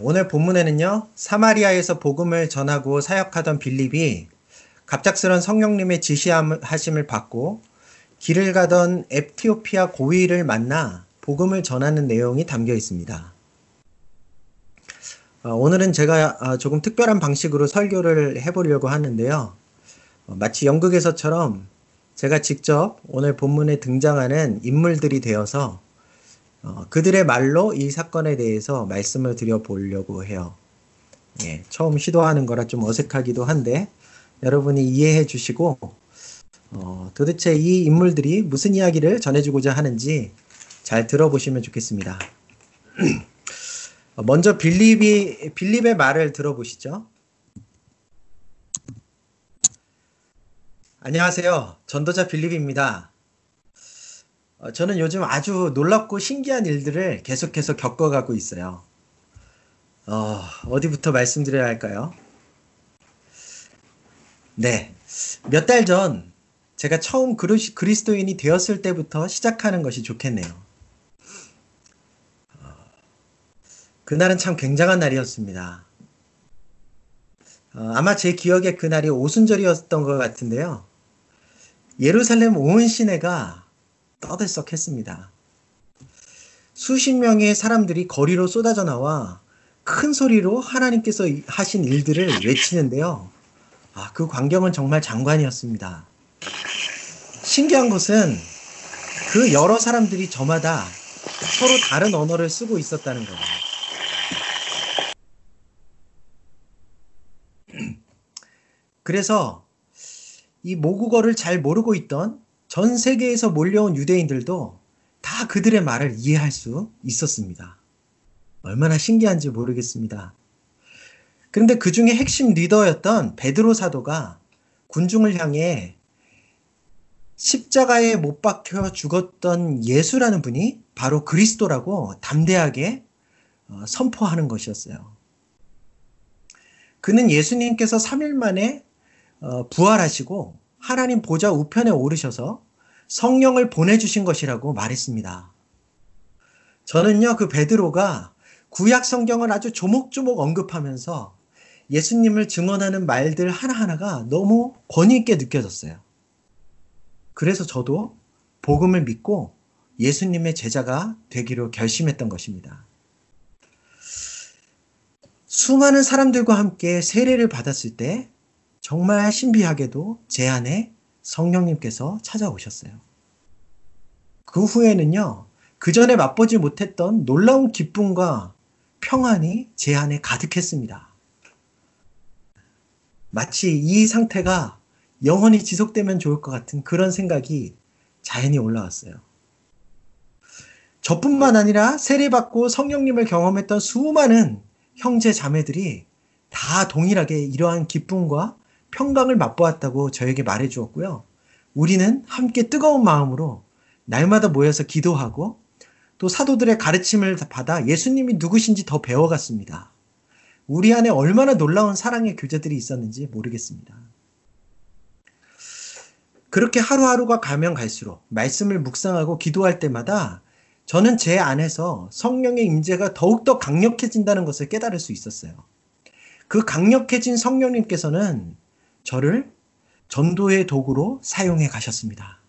오늘 본문에는요, 사마리아에서 복음을 전하고 사역하던 빌립이 갑작스런 성령님의 지시하심을 받고 길을 가던 에티오피아 고위를 만나 복음을 전하는 내용이 담겨 있습니다. 어, 오늘은 제가 어, 조금 특별한 방식으로 설교를 해보려고 하는데요. 어, 마치 연극에서처럼 제가 직접 오늘 본문에 등장하는 인물들이 되어서 어, 그들의 말로 이 사건에 대해서 말씀을 드려보려고 해요. 예, 처음 시도하는 거라 좀 어색하기도 한데 여러분이 이해해 주시고 어, 도대체 이 인물들이 무슨 이야기를 전해주고자 하는지 잘 들어보시면 좋겠습니다. 먼저 빌립이 빌립의 말을 들어보시죠. 안녕하세요. 전도자 빌립입니다. 어, 저는 요즘 아주 놀랍고 신기한 일들을 계속해서 겪어가고 있어요. 어, 어디부터 말씀드려야 할까요? 네. 몇 달 전 제가 처음 그리스도인이 되었을 때부터 시작하는 것이 좋겠네요. 어, 그날은 참 굉장한 날이었습니다. 어, 아마 제 기억에 그날이 오순절이었던 것 같은데요. 예루살렘 온 시내가 떠들썩했습니다. 수십 명의 사람들이 거리로 쏟아져 나와 큰 소리로 하나님께서 하신 일들을 외치는데요. 아, 그 광경은 정말 장관이었습니다. 신기한 것은 그 여러 사람들이 저마다 서로 다른 언어를 쓰고 있었다는 거예요. 그래서 이 모국어를 잘 모르고 있던 전 세계에서 몰려온 유대인들도 다 그들의 말을 이해할 수 있었습니다. 얼마나 신기한지 모르겠습니다. 그런데 그 중에 핵심 리더였던 베드로 사도가 군중을 향해 십자가에 못 박혀 죽었던 예수라는 분이 바로 그리스도라고 담대하게 어, 선포하는 것이었어요. 그는 예수님께서 3일 만에 어, 부활하시고 하나님 보좌 우편에 오르셔서 성령을 보내주신 것이라고 말했습니다. 저는요, 그 베드로가 구약 성경을 아주 조목조목 언급하면서 예수님을 증언하는 말들 하나하나가 너무 권위있게 느껴졌어요. 그래서 저도 복음을 믿고 예수님의 제자가 되기로 결심했던 것입니다. 수많은 사람들과 함께 세례를 받았을 때 정말 신비하게도 제 안에 성령님께서 찾아오셨어요. 그 후에는요, 그 전에 맛보지 못했던 놀라운 기쁨과 평안이 제 안에 가득했습니다. 마치 이 상태가 영원히 지속되면 좋을 것 같은 그런 생각이 자연히 올라왔어요. 저뿐만 아니라 세례받고 성령님을 경험했던 수많은 형제 자매들이 다 동일하게 이러한 기쁨과 평강을 맛보았다고 저에게 말해 주었고요. 우리는 함께 뜨거운 마음으로 날마다 모여서 기도하고 또 사도들의 가르침을 받아 예수님이 누구신지 더 배워갔습니다. 우리 안에 얼마나 놀라운 사랑의 교제들이 있었는지 모르겠습니다. 그렇게 하루하루가 가면 갈수록 말씀을 묵상하고 기도할 때마다 저는 제 안에서 성령의 임재가 더욱더 강력해진다는 것을 깨달을 수 있었어요. 그 강력해진 성령님께서는 저를 전도의 도구로 사용해 가셨습니다.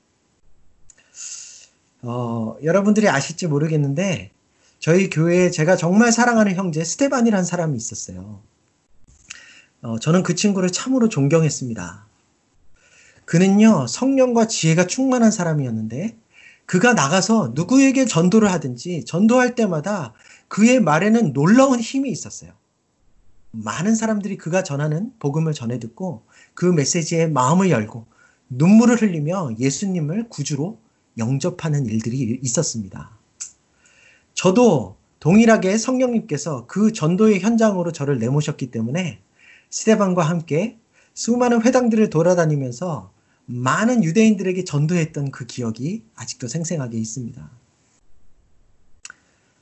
어, 여러분들이 아실지 모르겠는데 저희 교회에 제가 정말 사랑하는 형제 스테반이라는 사람이 있었어요. 어, 저는 그 친구를 참으로 존경했습니다. 그는요, 성령과 지혜가 충만한 사람이었는데, 그가 나가서 누구에게 전도를 하든지 전도할 때마다 그의 말에는 놀라운 힘이 있었어요. 많은 사람들이 그가 전하는 복음을 전해 듣고 그 메시지에 마음을 열고 눈물을 흘리며 예수님을 구주로 영접하는 일들이 있었습니다. 저도 동일하게 성령님께서 그 전도의 현장으로 저를 내모셨기 때문에 스테반과 함께 수많은 회당들을 돌아다니면서 많은 유대인들에게 전도했던 그 기억이 아직도 생생하게 있습니다.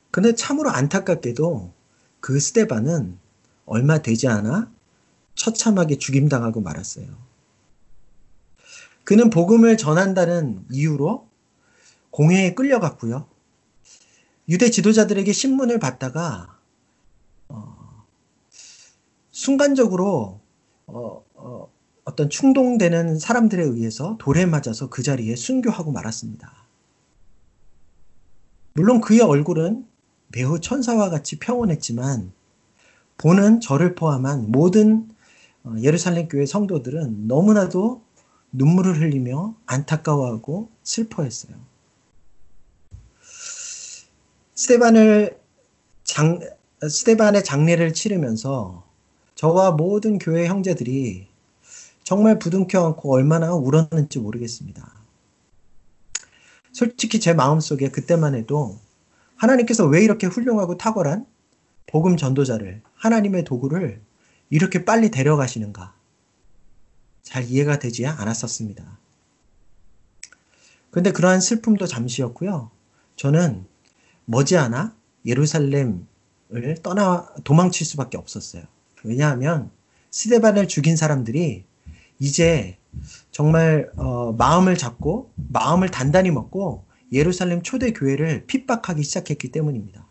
근데 참으로 안타깝게도 그 스테반은 얼마 되지 않아 처참하게 죽임당하고 말았어요. 그는 복음을 전한다는 이유로 공회에 끌려갔고요. 유대 지도자들에게 신문을 받다가 어, 순간적으로 어, 어, 어떤 충동되는 사람들에 의해서 돌에 맞아서 그 자리에 순교하고 말았습니다. 물론 그의 얼굴은 매우 천사와 같이 평온했지만 보는 저를 포함한 모든 어, 예루살렘 교회 성도들은 너무나도 눈물을 흘리며 안타까워하고 슬퍼했어요. 스테반을 장, 스테반의 장례를 치르면서 저와 모든 교회 형제들이 정말 부둥켜 안고 얼마나 울었는지 모르겠습니다. 솔직히 제 마음속에 그때만 해도 하나님께서 왜 이렇게 훌륭하고 탁월한 복음 전도자를 하나님의 도구를 이렇게 빨리 데려가시는가 잘 이해가 되지 않았었습니다. 근데 그러한 슬픔도 잠시였고요. 저는 머지않아 예루살렘을 떠나 도망칠 수밖에 없었어요. 왜냐하면 스데반을 죽인 사람들이 이제 정말 어, 마음을 잡고 마음을 단단히 먹고 예루살렘 초대 교회를 핍박하기 시작했기 때문입니다.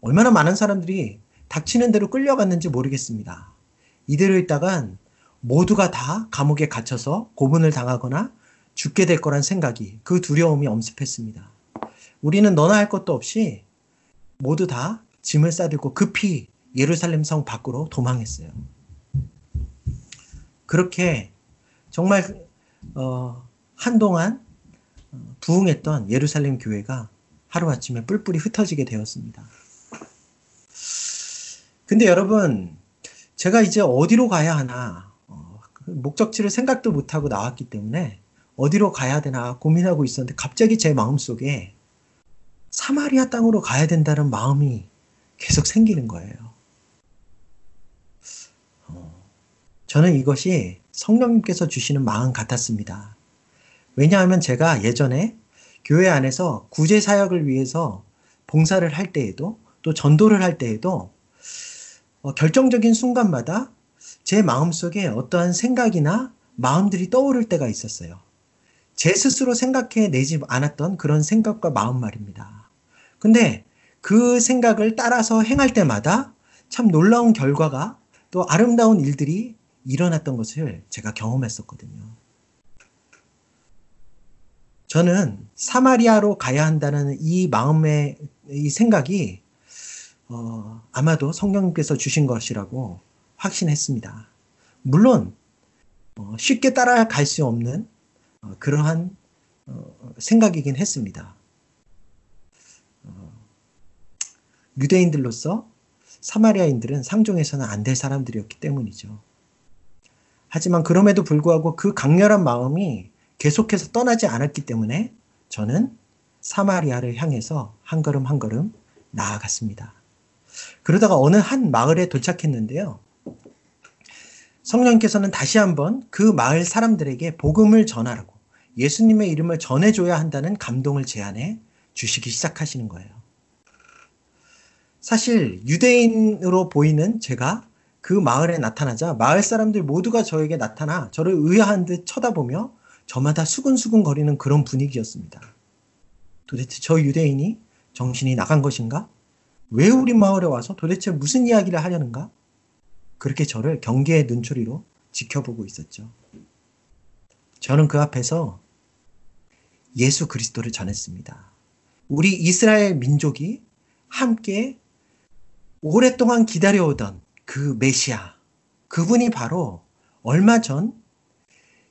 얼마나 많은 사람들이 닥치는 대로 끌려갔는지 모르겠습니다. 이대로 있다간 모두가 다 감옥에 갇혀서 고문을 당하거나 죽게 될 거란 생각이 그 두려움이 엄습했습니다. 우리는 너나 할 것도 없이 모두 다 짐을 싸들고 급히 예루살렘 성 밖으로 도망했어요. 그렇게 정말 어, 한동안 어, 부흥했던 예루살렘 교회가 하루아침에 뿔뿔이 흩어지게 되었습니다. 근데 여러분, 제가 이제 어디로 가야 하나, 어, 그 목적지를 생각도 못하고 나왔기 때문에 어디로 가야 되나 고민하고 있었는데 갑자기 제 마음속에 사마리아 땅으로 가야 된다는 마음이 계속 생기는 거예요. 어, 저는 이것이 성령님께서 주시는 마음 같았습니다. 왜냐하면 제가 예전에 교회 안에서 구제 사역을 위해서 봉사를 할 때에도 또 전도를 할 때에도 어, 결정적인 순간마다 제 마음속에 어떠한 생각이나 마음들이 떠오를 때가 있었어요. 제 스스로 생각해 내지 않았던 그런 생각과 마음 말입니다. 근데 그 생각을 따라서 행할 때마다 참 놀라운 결과가 또 아름다운 일들이 일어났던 것을 제가 경험했었거든요. 저는 사마리아로 가야 한다는 이 마음의 이 생각이 어, 아마도 성령님께서 주신 것이라고 확신했습니다. 물론 어, 쉽게 따라갈 수 없는 어, 그러한 어, 생각이긴 했습니다. 어, 유대인들로서 사마리아인들은 상종해서는 안 될 사람들이었기 때문이죠. 하지만 그럼에도 불구하고 그 강렬한 마음이 계속해서 떠나지 않았기 때문에 저는 사마리아를 향해서 한 걸음 한 걸음 나아갔습니다. 그러다가 어느 한 마을에 도착했는데요. 성령께서는 다시 한번 그 마을 사람들에게 복음을 전하라고 예수님의 이름을 전해줘야 한다는 감동을 제안해 주시기 시작하시는 거예요. 사실 유대인으로 보이는 제가 그 마을에 나타나자 마을 사람들 모두가 저에게 나타나 저를 의아한 듯 쳐다보며 저마다 수근수근 거리는 그런 분위기였습니다. 도대체 저 유대인이 정신이 나간 것인가? 왜 우리 마을에 와서 도대체 무슨 이야기를 하려는가? 그렇게 저를 경계의 눈초리로 지켜보고 있었죠. 저는 그 앞에서 예수 그리스도를 전했습니다. 우리 이스라엘 민족이 함께 오랫동안 기다려오던 그 메시아, 그분이 바로 얼마 전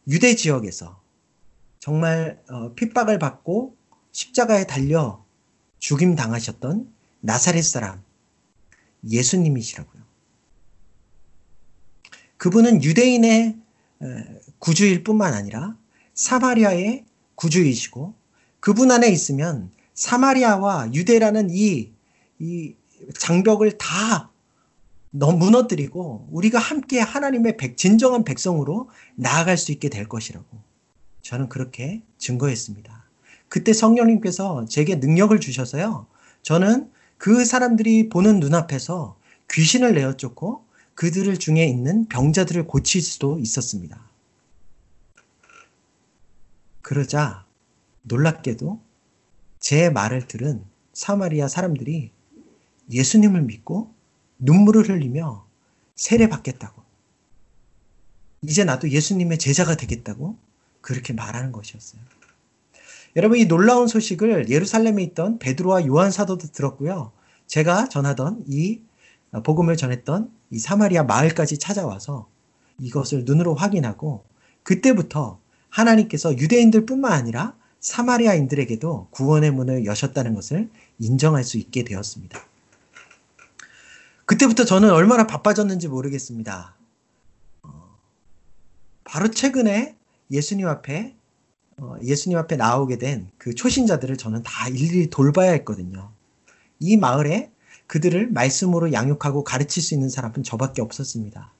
유대 지역에서 정말 어, 핍박을 받고 십자가에 달려 죽임 당하셨던 나사렛 사람 예수님이시라고요. 그분은 유대인의 구주일 뿐만 아니라 사마리아의 구주이시고 그분 안에 있으면 사마리아와 유대라는 이, 이 장벽을 다 무너뜨리고 우리가 함께 하나님의 백, 진정한 백성으로 나아갈 수 있게 될 것이라고 저는 그렇게 증거했습니다. 그때 성령님께서 제게 능력을 주셔서요. 저는 그 사람들이 보는 눈앞에서 귀신을 내어 쫓고 그들 중에 있는 병자들을 고칠 수도 있었습니다. 그러자 놀랍게도 제 말을 들은 사마리아 사람들이 예수님을 믿고 눈물을 흘리며 세례 받겠다고. 이제 나도 예수님의 제자가 되겠다고 그렇게 말하는 것이었어요. 여러분 이 놀라운 소식을 예루살렘에 있던 베드로와 요한 사도도 들었고요. 제가 전하던 이 복음을 전했던 이 사마리아 마을까지 찾아와서 이것을 눈으로 확인하고 그때부터 하나님께서 유대인들뿐만 아니라 사마리아인들에게도 구원의 문을 여셨다는 것을 인정할 수 있게 되었습니다. 그때부터 저는 얼마나 바빠졌는지 모르겠습니다. 어, 바로 최근에 예수님 앞에 어, 예수님 앞에 나오게 된 그 초신자들을 저는 다 일일이 돌봐야 했거든요. 이 마을에 그들을 말씀으로 양육하고 가르칠 수 있는 사람은 저밖에 없었습니다.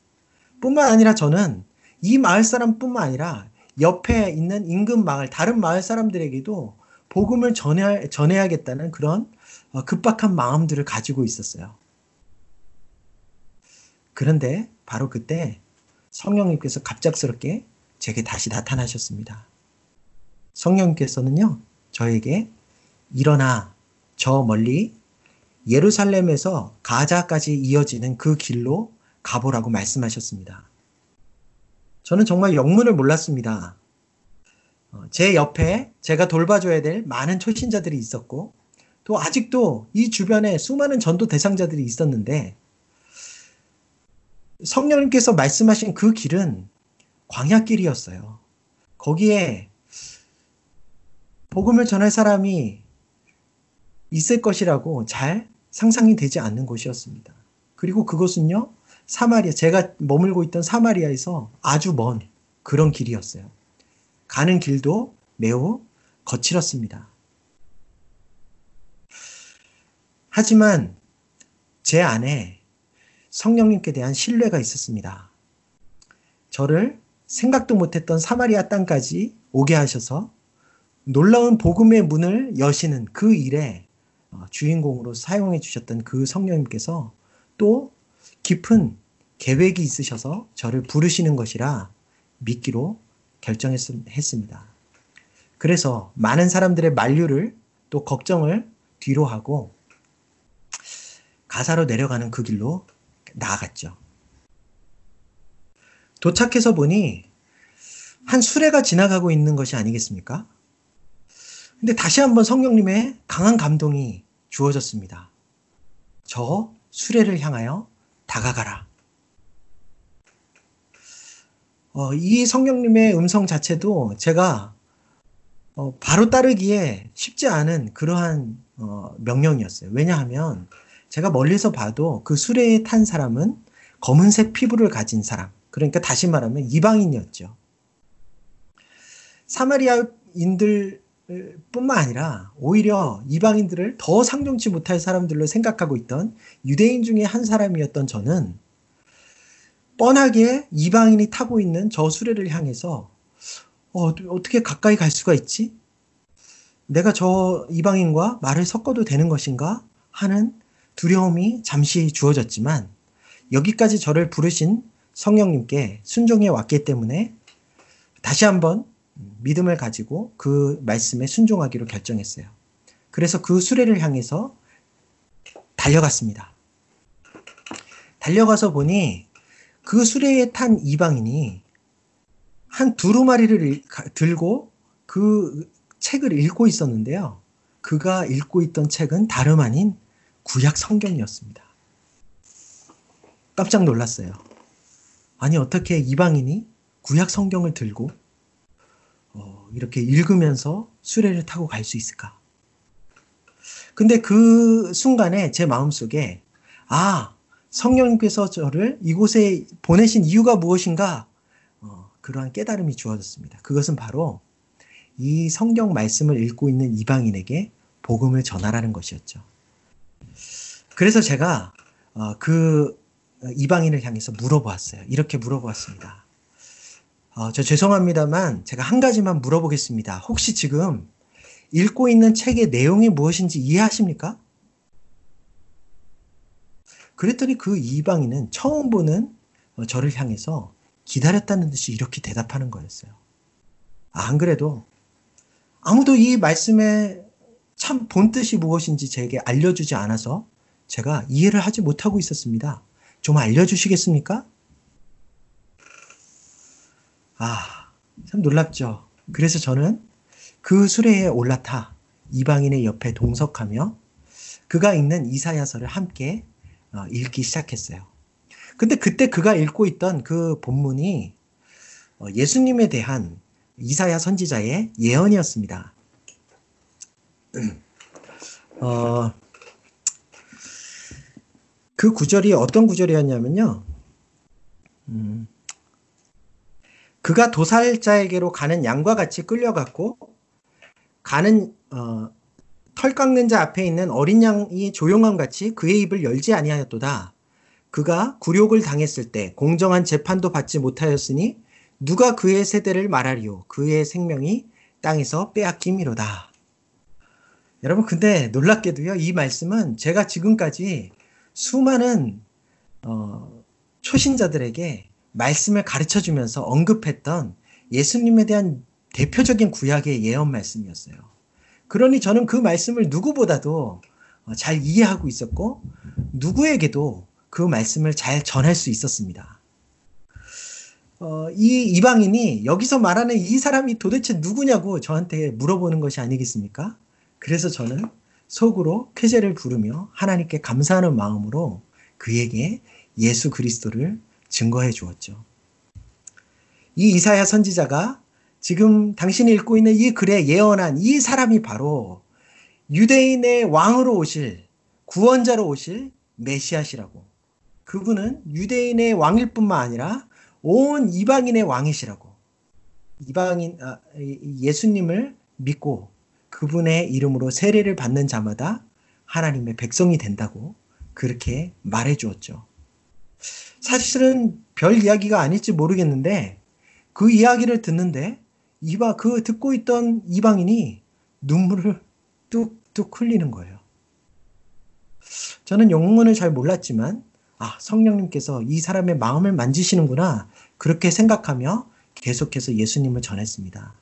뿐만 아니라 저는 이 마을 사람뿐만 아니라 옆에 있는 인근 마을, 다른 마을 사람들에게도 복음을 전해, 전해야겠다는 그런 어, 급박한 마음들을 가지고 있었어요. 그런데 바로 그때 성령님께서 갑작스럽게 제게 다시 나타나셨습니다. 성령님께서는요, 저에게 일어나 저 멀리 예루살렘에서 가자까지 이어지는 그 길로 가보라고 말씀하셨습니다. 저는 정말 영문을 몰랐습니다. 어, 제 옆에 제가 돌봐줘야 될 많은 초신자들이 있었고, 또 아직도 이 주변에 수많은 전도 대상자들이 있었는데, 성령님께서 말씀하신 그 길은 광야길이었어요. 거기에 복음을 전할 사람이 있을 것이라고 잘 상상이 되지 않는 곳이었습니다. 그리고 그것은요, 사마리아, 제가 머물고 있던 사마리아에서 아주 먼 그런 길이었어요. 가는 길도 매우 거칠었습니다. 하지만 제 안에 성령님께 대한 신뢰가 있었습니다. 저를 생각도 못했던 사마리아 땅까지 오게 하셔서 놀라운 복음의 문을 여시는 그 일에 어, 주인공으로 사용해 주셨던 그 성령님께서 또 깊은 계획이 있으셔서 저를 부르시는 것이라 믿기로 결정했습니다. 그래서 많은 사람들의 만류를 또 걱정을 뒤로 하고 가사로 내려가는 그 길로 나아갔죠. 도착해서 보니 한 수레가 지나가고 있는 것이 아니겠습니까? 근데 다시 한번 성령님의 강한 감동이 주어졌습니다. 저 수레를 향하여 다가가라. 어, 이 성령님의 음성 자체도 제가 어, 바로 따르기에 쉽지 않은 그러한 어, 명령이었어요. 왜냐하면 제가 멀리서 봐도 그 수레에 탄 사람은 검은색 피부를 가진 사람, 그러니까 다시 말하면 이방인이었죠. 사마리아인들 뿐만 아니라 오히려 이방인들을 더 상종치 못할 사람들로 생각하고 있던 유대인 중에 한 사람이었던 저는 뻔하게 이방인이 타고 있는 저 수레를 향해서 어, 어떻게 가까이 갈 수가 있지? 내가 저 이방인과 말을 섞어도 되는 것인가? 하는 두려움이 잠시 주어졌지만 여기까지 저를 부르신 성령님께 순종해 왔기 때문에 다시 한번 믿음을 가지고 그 말씀에 순종하기로 결정했어요. 그래서 그 수레를 향해서 달려갔습니다. 달려가서 보니 그 수레에 탄 이방인이 한 두루마리를 들고 그 책을 읽고 있었는데요. 그가 읽고 있던 책은 다름 아닌 구약 성경이었습니다. 깜짝 놀랐어요. 아니, 어떻게 이방인이 구약 성경을 들고 어, 이렇게 읽으면서 수레를 타고 갈 수 있을까? 근데 그 순간에 제 마음속에 아 성령님께서 저를 이곳에 보내신 이유가 무엇인가 어, 그러한 깨달음이 주어졌습니다. 그것은 바로 이 성경 말씀을 읽고 있는 이방인에게 복음을 전하라는 것이었죠. 그래서 제가 어, 그 이방인을 향해서 물어보았어요. 이렇게 물어보았습니다. 어, 저 죄송합니다만 제가 한 가지만 물어보겠습니다. 혹시 지금 읽고 있는 책의 내용이 무엇인지 이해하십니까? 그랬더니 그 이방인은 처음 보는 어, 저를 향해서 기다렸다는 듯이 이렇게 대답하는 거였어요. 아, 안 그래도 아무도 이 말씀의 참 본뜻이 무엇인지 제게 알려주지 않아서 제가 이해를 하지 못하고 있었습니다. 좀 알려주시겠습니까? 아, 참 놀랍죠. 그래서 저는 그 수레에 올라타 이방인의 옆에 동석하며 그가 읽는 이사야서를 함께 어, 읽기 시작했어요. 근데 그때 그가 읽고 있던 그 본문이 어, 예수님에 대한 이사야 선지자의 예언이었습니다. 어, 그 구절이 어떤 구절이었냐면요. 음, 그가 도살자에게로 가는 양과 같이 끌려갔고 가는 어, 털 깎는 자 앞에 있는 어린 양이 조용함 같이 그의 입을 열지 아니하였도다. 그가 굴욕을 당했을 때 공정한 재판도 받지 못하였으니 누가 그의 세대를 말하리요 그의 생명이 땅에서 빼앗김이로다. 여러분 근데 놀랍게도요 이 말씀은 제가 지금까지 수많은 어, 초신자들에게 말씀을 가르쳐 주면서 언급했던 예수님에 대한 대표적인 구약의 예언 말씀이었어요. 그러니 저는 그 말씀을 누구보다도 어, 잘 이해하고 있었고 누구에게도 그 말씀을 잘 전할 수 있었습니다. 어, 이 이방인이 여기서 말하는 이 사람이 도대체 누구냐고 저한테 물어보는 것이 아니겠습니까? 그래서 저는 속으로 쾌제를 부르며 하나님께 감사하는 마음으로 그에게 예수 그리스도를 증거해 주었죠. 이 이사야 선지자가 지금 당신이 읽고 있는 이 글에 예언한 이 사람이 바로 유대인의 왕으로 오실 구원자로 오실 메시아시라고. 그분은 유대인의 왕일 뿐만 아니라 온 이방인의 왕이시라고. 이방인 아, 예수님을 믿고 그분의 이름으로 세례를 받는 자마다 하나님의 백성이 된다고 그렇게 말해 주었죠. 사실은 별 이야기가 아닐지 모르겠는데 그 이야기를 듣는데 이바 그 듣고 있던 이방인이 눈물을 뚝뚝 흘리는 거예요. 저는 영문을 잘 몰랐지만 아 성령님께서 이 사람의 마음을 만지시는구나 그렇게 생각하며 계속해서 예수님을 전했습니다.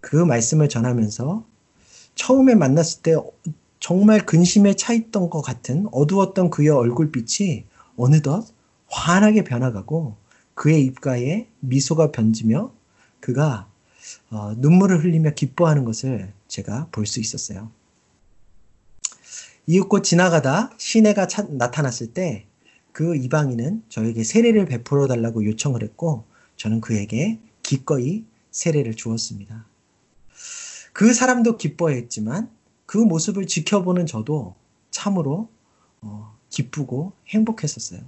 그 말씀을 전하면서 처음에 만났을 때 정말 근심에 차 있던 것 같은 어두웠던 그의 얼굴빛이 어느덧 환하게 변화가고 그의 입가에 미소가 번지며 그가 어, 눈물을 흘리며 기뻐하는 것을 제가 볼 수 있었어요. 이윽고 지나가다 시내가 차, 나타났을 때 그 이방인은 저에게 세례를 베풀어 달라고 요청을 했고 저는 그에게 기꺼이 세례를 주었습니다. 그 사람도 기뻐했지만 그 모습을 지켜보는 저도 참으로 어, 기쁘고 행복했었어요.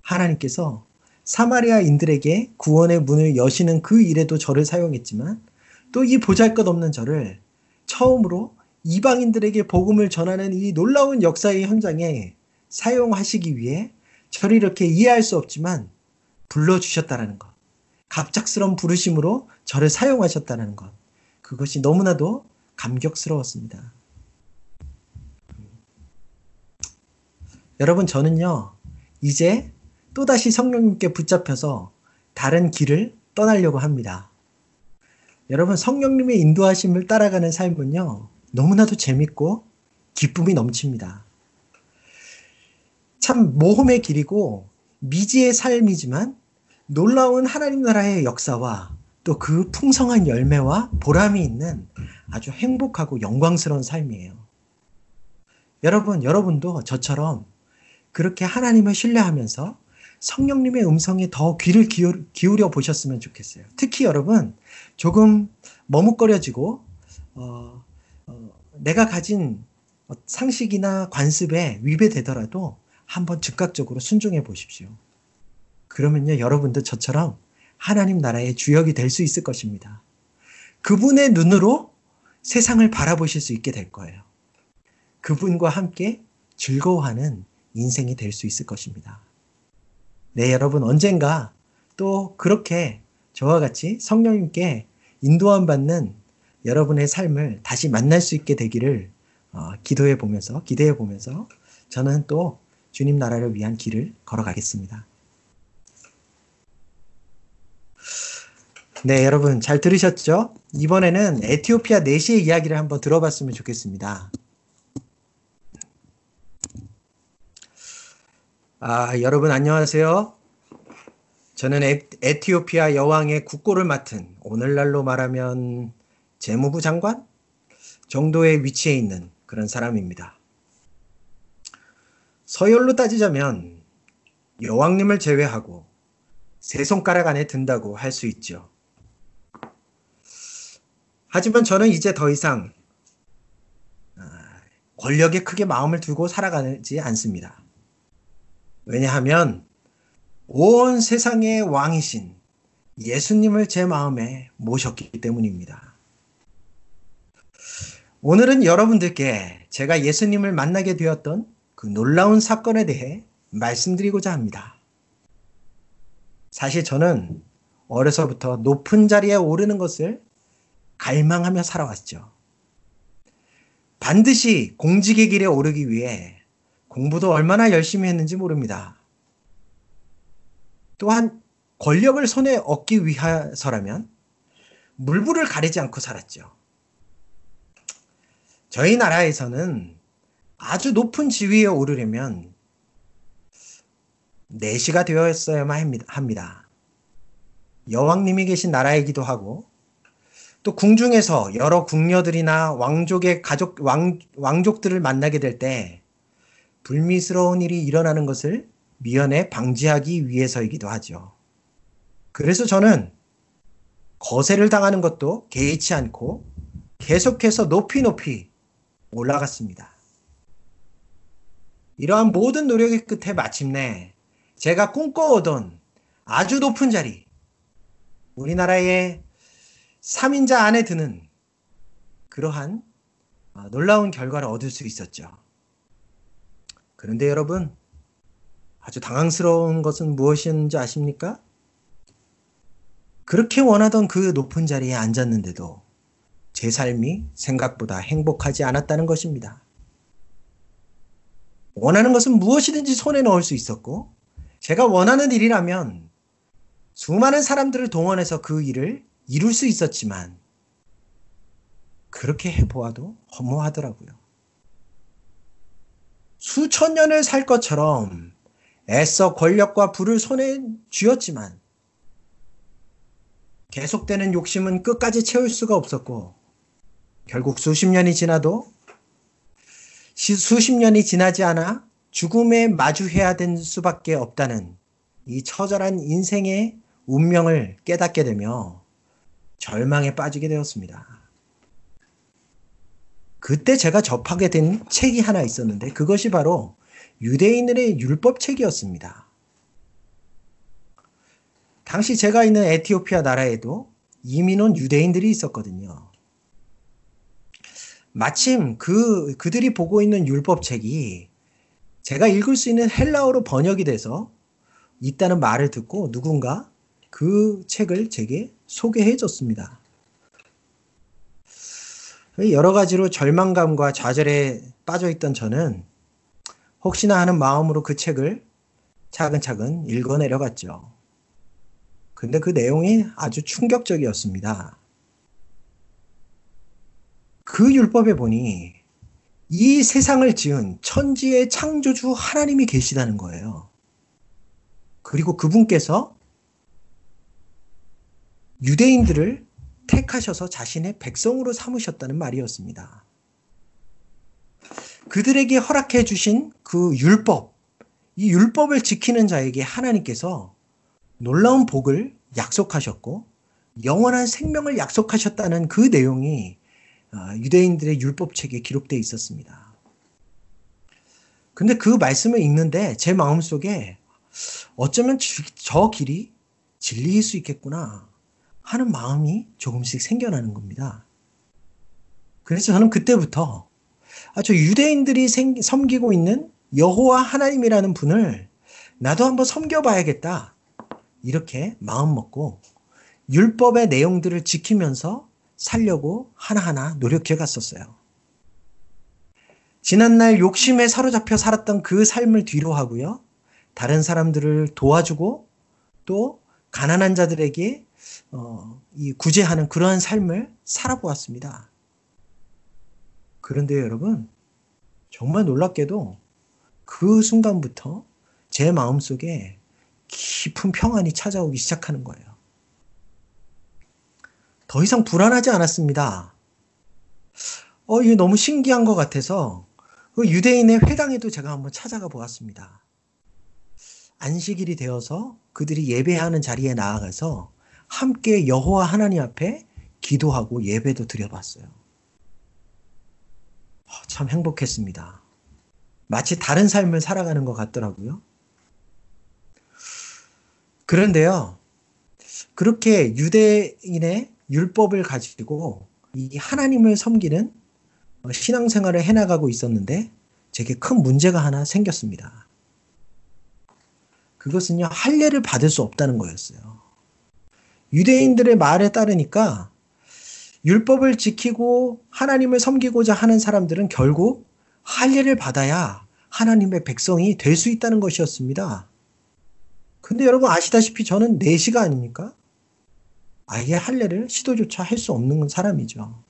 하나님께서 사마리아인들에게 구원의 문을 여시는 그 일에도 저를 사용했지만 또 이 보잘것없는 저를 처음으로 이방인들에게 복음을 전하는 이 놀라운 역사의 현장에 사용하시기 위해 저를 이렇게 이해할 수 없지만 불러주셨다는 것. 갑작스러운 부르심으로 저를 사용하셨다는 것. 그것이 너무나도 감격스러웠습니다. 여러분, 저는요, 이제 또다시 성령님께 붙잡혀서 다른 길을 떠나려고 합니다. 여러분, 성령님의 인도하심을 따라가는 삶은요, 너무나도 재밌고 기쁨이 넘칩니다. 참 모험의 길이고 미지의 삶이지만 놀라운 하나님 나라의 역사와 또 그 풍성한 열매와 보람이 있는 아주 행복하고 영광스러운 삶이에요. 여러분, 여러분도 저처럼 그렇게 하나님을 신뢰하면서 성령님의 음성에 더 귀를 기울여 보셨으면 좋겠어요. 특히 여러분, 조금 머뭇거려지고, 어, 어, 내가 가진 상식이나 관습에 위배되더라도 한번 즉각적으로 순종해 보십시오. 그러면요, 여러분도 저처럼 하나님 나라의 주역이 될 수 있을 것입니다. 그분의 눈으로 세상을 바라보실 수 있게 될 거예요. 그분과 함께 즐거워하는 인생이 될 수 있을 것입니다. 네, 여러분 언젠가 또 그렇게 저와 같이 성령님께 인도함 받는 여러분의 삶을 다시 만날 수 있게 되기를 어, 기도해 보면서 기대해 보면서 저는 또 주님 나라를 위한 길을 걸어가겠습니다. 네, 여러분 잘 들으셨죠? 이번에는 에티오피아 내시의 이야기를 한번 들어봤으면 좋겠습니다. 아, 여러분 안녕하세요. 저는 에, 에티오피아 여왕의 국고를 맡은 오늘날로 말하면 재무부 장관 정도의 위치에 있는 그런 사람입니다. 서열로 따지자면 여왕님을 제외하고 세 손가락 안에 든다고 할 수 있죠. 하지만 저는 이제 더 이상 아, 권력에 크게 마음을 두고 살아가지 않습니다. 왜냐하면 온 세상의 왕이신 예수님을 제 마음에 모셨기 때문입니다. 오늘은 여러분들께 제가 예수님을 만나게 되었던 그 놀라운 사건에 대해 말씀드리고자 합니다. 사실 저는 어려서부터 높은 자리에 오르는 것을 갈망하며 살아왔죠. 반드시 공직의 길에 오르기 위해 공부도 얼마나 열심히 했는지 모릅니다. 또한 권력을 손에 얻기 위해서라면 물불을 가리지 않고 살았죠. 저희 나라에서는 아주 높은 지위에 오르려면 내시가 되었어야만 합니다. 여왕님이 계신 나라이기도 하고 또 궁중에서 여러 궁녀들이나 왕족의 가족 왕, 왕족들을 만나게 될 때 불미스러운 일이 일어나는 것을 미연에 방지하기 위해서이기도 하죠. 그래서 저는 거세를 당하는 것도 개의치 않고 계속해서 높이 높이 올라갔습니다. 이러한 모든 노력의 끝에 마침내 제가 꿈꿔오던 아주 높은 자리, 우리나라의 3인자 안에 드는 그러한 아, 놀라운 결과를 얻을 수 있었죠. 그런데 여러분, 아주 당황스러운 것은 무엇이었는지 아십니까? 그렇게 원하던 그 높은 자리에 앉았는데도 제 삶이 생각보다 행복하지 않았다는 것입니다. 원하는 것은 무엇이든지 손에 넣을 수 있었고, 제가 원하는 일이라면 수많은 사람들을 동원해서 그 일을 이룰 수 있었지만, 그렇게 해보아도 허무하더라고요. 수천 년을 살 것처럼 애써 권력과 부를 손에 쥐었지만 계속되는 욕심은 끝까지 채울 수가 없었고 결국 수십 년이 지나도 수십 년이 지나지 않아 죽음에 마주해야 될 수밖에 없다는 이 처절한 인생의 운명을 깨닫게 되며 절망에 빠지게 되었습니다. 그때 제가 접하게 된 책이 하나 있었는데 그것이 바로 유대인들의 율법책이었습니다. 당시 제가 있는 에티오피아 나라에도 이민 온 유대인들이 있었거든요. 마침 그, 그들이 보고 있는 율법책이 제가 읽을 수 있는 헬라어로 번역이 돼서 있다는 말을 듣고 누군가 그 책을 제게 소개해 줬습니다. 여러 가지로 절망감과 좌절에 빠져 있던 저는 혹시나 하는 마음으로 그 책을 차근차근 읽어 내려갔죠. 근데 그 내용이 아주 충격적이었습니다. 그 율법에 보니 이 세상을 지은 천지의 창조주 하나님이 계시다는 거예요. 그리고 그분께서 유대인들을 택하셔서 자신의 백성으로 삼으셨다는 말이었습니다. 그들에게 허락해 주신 그 율법, 이 율법을 지키는 자에게 하나님께서 놀라운 복을 약속하셨고 영원한 생명을 약속하셨다는 그 내용이 아, 유대인들의 율법책에 기록되어 있었습니다. 근데 그 말씀을 읽는데 제 마음속에 어쩌면 저 길이 진리일 수 있겠구나 하는 마음이 조금씩 생겨나는 겁니다. 그래서 저는 그때부터 아주 유대인들이 생, 섬기고 있는 여호와 하나님이라는 분을 나도 한번 섬겨봐야겠다. 이렇게 마음 먹고 율법의 내용들을 지키면서 살려고 하나하나 노력해 갔었어요. 지난날 욕심에 사로잡혀 살았던 그 삶을 뒤로 하고요. 다른 사람들을 도와주고 또 가난한 자들에게 어, 이 구제하는 그러한 삶을 살아보았습니다. 그런데 여러분, 정말 놀랍게도 그 순간부터 제 마음속에 깊은 평안이 찾아오기 시작하는 거예요. 더 이상 불안하지 않았습니다. 어, 이게 너무 신기한 것 같아서 그 유대인의 회당에도 제가 한번 찾아가 보았습니다. 안식일이 되어서 그들이 예배하는 자리에 나아가서 함께 여호와 하나님 앞에 기도하고 예배도 드려봤어요. 어, 참 행복했습니다. 마치 다른 삶을 살아가는 것 같더라고요. 그런데요, 그렇게 유대인의 율법을 가지고 이 하나님을 섬기는 신앙생활을 해나가고 있었는데 제게 큰 문제가 하나 생겼습니다. 그것은요, 할례를 받을 수 없다는 거였어요. 유대인들의 말에 따르니까 율법을 지키고 하나님을 섬기고자 하는 사람들은 결국 할례를 받아야 하나님의 백성이 될 수 있다는 것이었습니다. 근데 여러분 아시다시피 저는 4시가 아닙니까? 아예 할례를 시도조차 할 수 없는 사람이죠.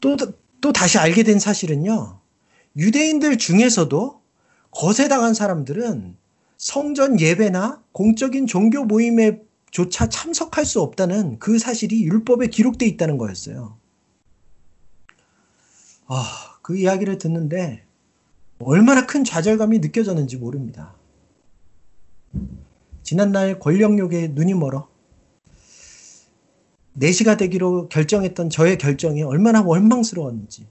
또, 또 다시 알게 된 사실은요. 유대인들 중에서도 거세당한 사람들은 성전 예배나 공적인 종교 모임에 조차 참석할 수 없다는 그 사실이 율법에 기록되어 있다는 거였어요. 아, 그 이야기를 듣는데 얼마나 큰 좌절감이 느껴졌는지 모릅니다. 지난날 권력욕에 눈이 멀어 4시가 되기로 결정했던 저의 결정이 얼마나 원망스러웠는지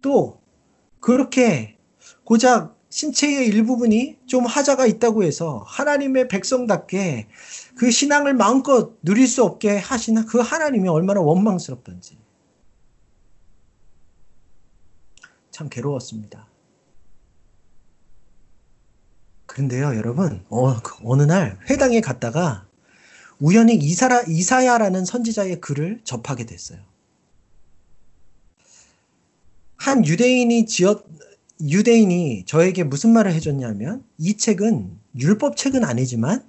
또 그렇게 고작 신체의 일부분이 좀 하자가 있다고 해서 하나님의 백성답게 그 신앙을 마음껏 누릴 수 없게 하시나 그 하나님이 얼마나 원망스럽던지 참 괴로웠습니다. 그런데요, 여러분, 어, 그 어느 날 회당에 갔다가 우연히 이사라, 이사야라는 선지자의 글을 접하게 됐어요. 한 유대인이 지었, 유대인이 저에게 무슨 말을 해줬냐면 이 책은 율법 책은 아니지만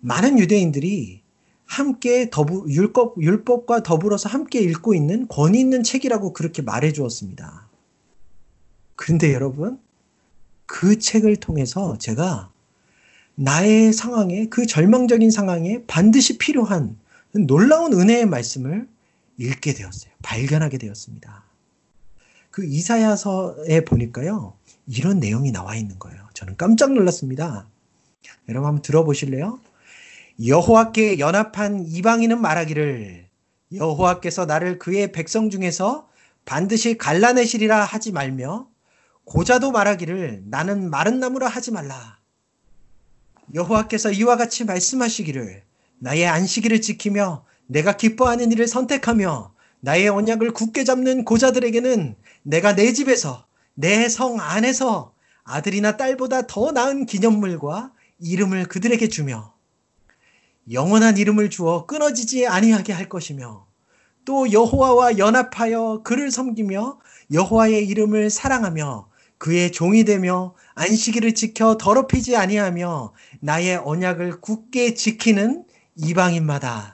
많은 유대인들이 함께 더부, 율법, 율법과 더불어서 함께 읽고 있는 권위 있는 책이라고 그렇게 말해 주었습니다. 그런데 여러분, 그 책을 통해서 제가 나의 상황에, 그 절망적인 상황에 반드시 필요한 놀라운 은혜의 말씀을 읽게 되었어요. 발견하게 되었습니다. 그 이사야서에 보니까요, 이런 내용이 나와 있는 거예요. 저는 깜짝 놀랐습니다. 여러분 한번 들어보실래요? 여호와께 연합한 이방인은 말하기를 여호와께서 나를 그의 백성 중에서 반드시 갈라내시리라 하지 말며 고자도 말하기를 나는 마른 나무라 하지 말라. 여호와께서 이와 같이 말씀하시기를 나의 안식일을 지키며 내가 기뻐하는 일을 선택하며 나의 언약을 굳게 잡는 고자들에게는 내가 내 집에서 내 성 안에서 아들이나 딸보다 더 나은 기념물과 이름을 그들에게 주며 영원한 이름을 주어 끊어지지 아니하게 할 것이며 또 여호와와 연합하여 그를 섬기며 여호와의 이름을 사랑하며 그의 종이 되며 안식일을 지켜 더럽히지 아니하며 나의 언약을 굳게 지키는 이방인마다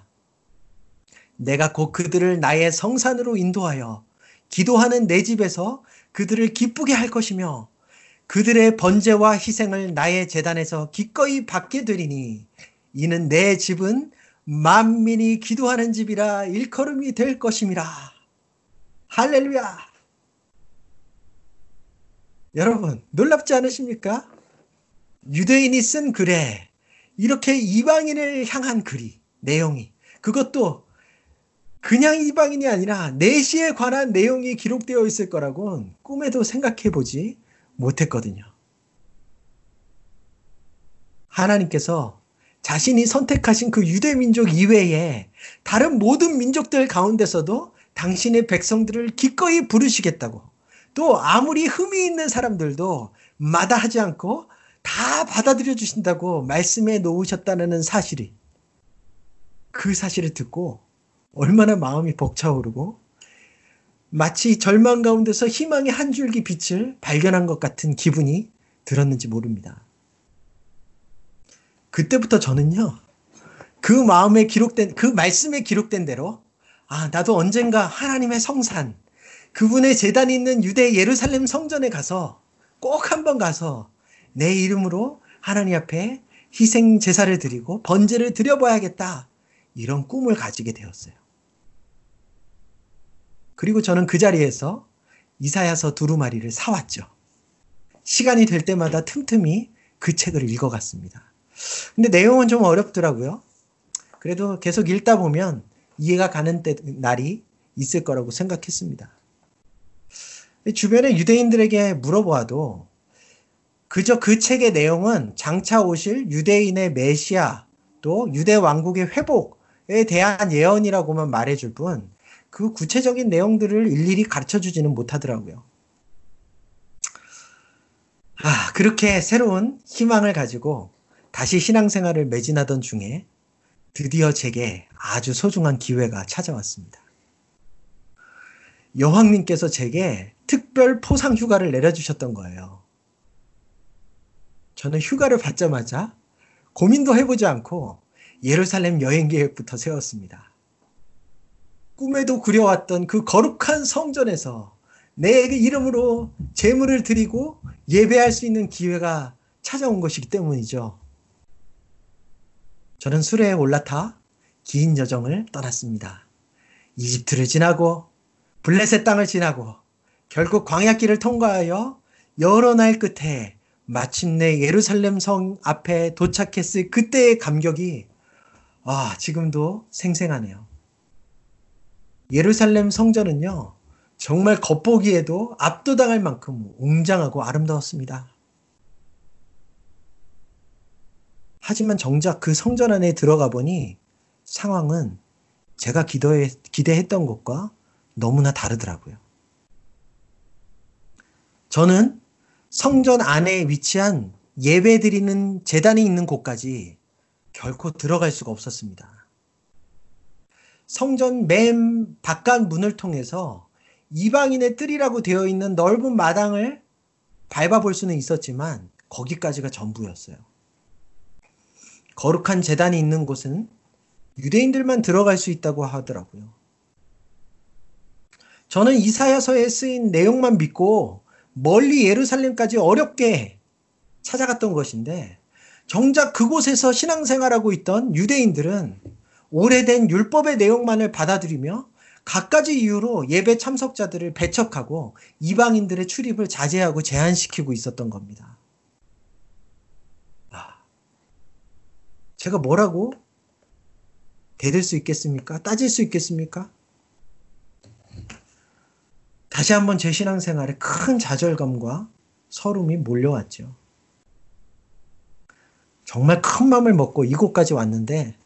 내가 곧 그들을 나의 성산으로 인도하여 기도하는 내 집에서 그들을 기쁘게 할 것이며 그들의 번제와 희생을 나의 재단에서 기꺼이 받게 되리니 이는 내 집은 만민이 기도하는 집이라 일컬음이 될 것임이라. 할렐루야. 여러분, 놀랍지 않으십니까? 유대인이 쓴 글에 이렇게 이방인을 향한 글이, 내용이, 그것도 그냥 이방인이 아니라 내시에 관한 내용이 기록되어 있을 거라고는 꿈에도 생각해 보지 못했거든요. 하나님께서 자신이 선택하신 그 유대 민족 이외에 다른 모든 민족들 가운데서도 당신의 백성들을 기꺼이 부르시겠다고 또 아무리 흠이 있는 사람들도 마다하지 않고 다 받아들여 주신다고 말씀해 놓으셨다는 사실이 그 사실을 듣고 얼마나 마음이 벅차오르고 마치 절망 가운데서 희망의 한 줄기 빛을 발견한 것 같은 기분이 들었는지 모릅니다. 그때부터 저는요, 그 마음에 기록된, 그 말씀에 기록된 대로, 아, 나도 언젠가 하나님의 성산, 그분의 재단이 있는 유대 예루살렘 성전에 가서 꼭 한번 가서 내 이름으로 하나님 앞에 희생 제사를 드리고 번제를 드려봐야겠다. 이런 꿈을 가지게 되었어요. 그리고 저는 그 자리에서 이사야서 두루마리를 사왔죠. 시간이 될 때마다 틈틈이 그 책을 읽어갔습니다. 근데 내용은 좀 어렵더라고요. 그래도 계속 읽다 보면 이해가 가는 때, 날이 있을 거라고 생각했습니다. 주변의 유대인들에게 물어보아도 그저 그 책의 내용은 장차 오실 유대인의 메시아 또 유대 왕국의 회복에 대한 예언이라고만 말해줄 뿐 그 구체적인 내용들을 일일이 가르쳐 주지는 못하더라고요. 아, 그렇게 새로운 희망을 가지고 다시 신앙생활을 매진하던 중에 드디어 제게 아주 소중한 기회가 찾아왔습니다. 여왕님께서 제게 특별 포상 휴가를 내려주셨던 거예요. 저는 휴가를 받자마자 고민도 해보지 않고 예루살렘 여행 계획부터 세웠습니다. 꿈에도 그려왔던 그 거룩한 성전에서 내 이름으로 제물을 드리고 예배할 수 있는 기회가 찾아온 것이기 때문이죠. 저는 수레에 올라타 긴 여정을 떠났습니다. 이집트를 지나고 블레셋 땅을 지나고 결국 광야길을 통과하여 여러 날 끝에 마침내 예루살렘 성 앞에 도착했을 그때의 감격이 아, 지금도 생생하네요. 예루살렘 성전은요, 정말 겉보기에도 압도당할 만큼 웅장하고 아름다웠습니다. 하지만 정작 그 성전 안에 들어가 보니 상황은 제가 기도해, 기대했던 것과 너무나 다르더라고요. 저는 성전 안에 위치한 예배 드리는 재단이 있는 곳까지 결코 들어갈 수가 없었습니다. 성전 맨 바깥 문을 통해서 이방인의 뜰이라고 되어 있는 넓은 마당을 밟아볼 수는 있었지만 거기까지가 전부였어요. 거룩한 재단이 있는 곳은 유대인들만 들어갈 수 있다고 하더라고요. 저는 이사야서에 쓰인 내용만 믿고 멀리 예루살렘까지 어렵게 찾아갔던 것인데 정작 그곳에서 신앙생활하고 있던 유대인들은 오래된 율법의 내용만을 받아들이며 갖가지 이유로 예배 참석자들을 배척하고 이방인들의 출입을 자제하고 제한시키고 있었던 겁니다. 아, 제가 뭐라고 대들 수 있겠습니까? 따질 수 있겠습니까? 다시 한번 제 신앙생활에 큰 좌절감과 서름이 몰려왔죠. 정말 큰 마음을 먹고 이곳까지 왔는데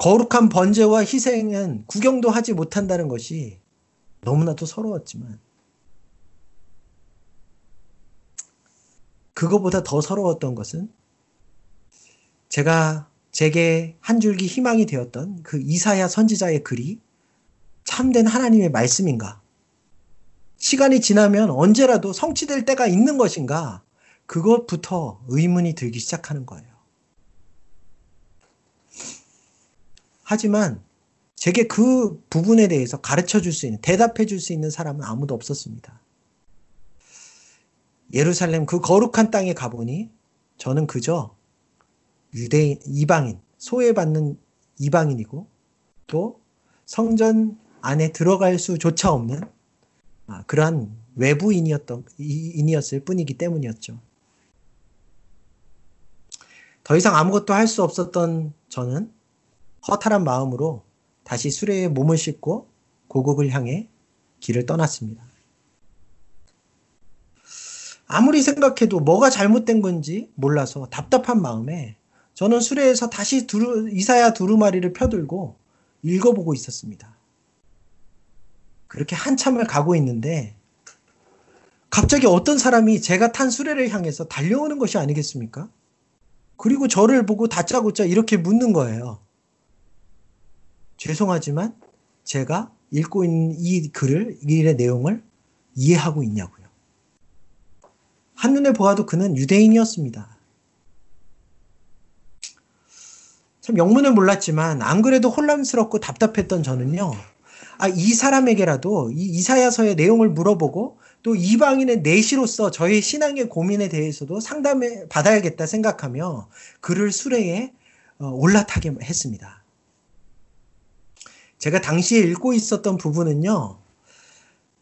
거룩한 번제와 희생은 구경도 하지 못한다는 것이 너무나도 서러웠지만 그거보다 더 서러웠던 것은 제가 제게 한 줄기 희망이 되었던 그 이사야 선지자의 글이 참된 하나님의 말씀인가? 시간이 지나면 언제라도 성취될 때가 있는 것인가? 그것부터 의문이 들기 시작하는 거예요. 하지만 제게 그 부분에 대해서 가르쳐 줄 수 있는, 대답해 줄 수 있는 사람은 아무도 없었습니다. 예루살렘 그 거룩한 땅에 가보니 저는 그저 유대인, 이방인, 소외받는 이방인이고 또 성전 안에 들어갈 수조차 없는 아, 그러한 외부인이었던 인이었을 뿐이기 때문이었죠. 더 이상 아무것도 할 수 없었던 저는 허탈한 마음으로 다시 수레에 몸을 싣고 고국을 향해 길을 떠났습니다. 아무리 생각해도 뭐가 잘못된 건지 몰라서 답답한 마음에 저는 수레에서 다시 두루, 이사야 두루마리를 펴들고 읽어보고 있었습니다. 그렇게 한참을 가고 있는데 갑자기 어떤 사람이 제가 탄 수레를 향해서 달려오는 것이 아니겠습니까? 그리고 저를 보고 다짜고짜 이렇게 묻는 거예요. 죄송하지만 제가 읽고 있는 이 글을, 이 일의 내용을 이해하고 있냐고요. 한눈에 보아도 그는 유대인이었습니다. 참 영문을 몰랐지만 안 그래도 혼란스럽고 답답했던 저는요. 아, 이 사람에게라도 이 이사야서의 내용을 물어보고 또 이방인의 내시로서 저의 신앙의 고민에 대해서도 상담해 받아야겠다 생각하며 그를 수레에 어, 올라타게 했습니다. 제가 당시에 읽고 있었던 부분은요,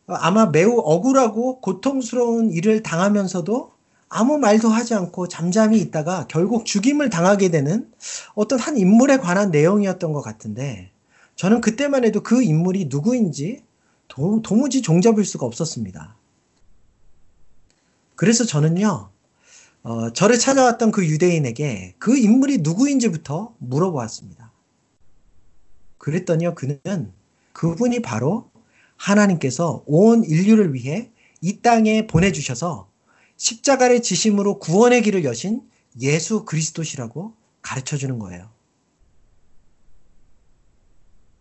아마 매우 억울하고 고통스러운 일을 당하면서도 아무 말도 하지 않고 잠잠히 있다가 결국 죽임을 당하게 되는 어떤 한 인물에 관한 내용이었던 것 같은데 저는 그때만 해도 그 인물이 누구인지 도, 도무지 종잡을 수가 없었습니다. 그래서 저는요, 어, 저를 찾아왔던 그 유대인에게 그 인물이 누구인지부터 물어보았습니다. 그랬더니요, 그는 그분이 바로 하나님께서 온 인류를 위해 이 땅에 보내주셔서 십자가를 지심으로 구원의 길을 여신 예수 그리스도시라고 가르쳐 주는 거예요.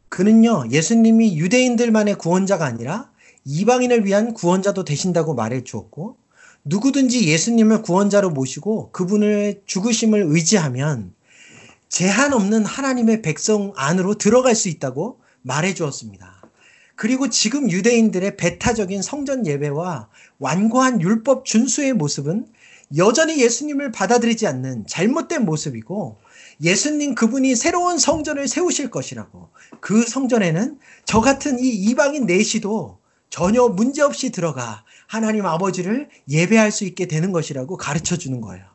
그는요, 예수님이 유대인들만의 구원자가 아니라 이방인을 위한 구원자도 되신다고 말해 주었고, 누구든지 예수님을 구원자로 모시고 그분을 죽으심을 의지하면 제한 없는 하나님의 백성 안으로 들어갈 수 있다고 말해 주었습니다. 그리고 지금 유대인들의 배타적인 성전 예배와 완고한 율법 준수의 모습은 여전히 예수님을 받아들이지 않는 잘못된 모습이고 예수님 그분이 새로운 성전을 세우실 것이라고 그 성전에는 저 같은 이 이방인 내시도 전혀 문제없이 들어가 하나님 아버지를 예배할 수 있게 되는 것이라고 가르쳐 주는 거예요.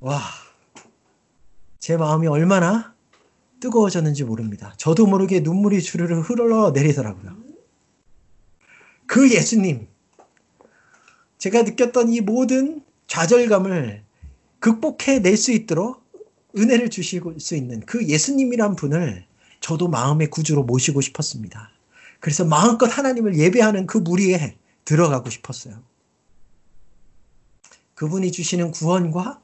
와, 제 마음이 얼마나 뜨거워졌는지 모릅니다. 저도 모르게 눈물이 주르르 흘러내리더라고요. 그 예수님, 제가 느꼈던 이 모든 좌절감을 극복해낼 수 있도록 은혜를 주실 수 있는 그 예수님이란 분을 저도 마음의 구주로 모시고 싶었습니다. 그래서 마음껏 하나님을 예배하는 그 무리에 들어가고 싶었어요. 그분이 주시는 구원과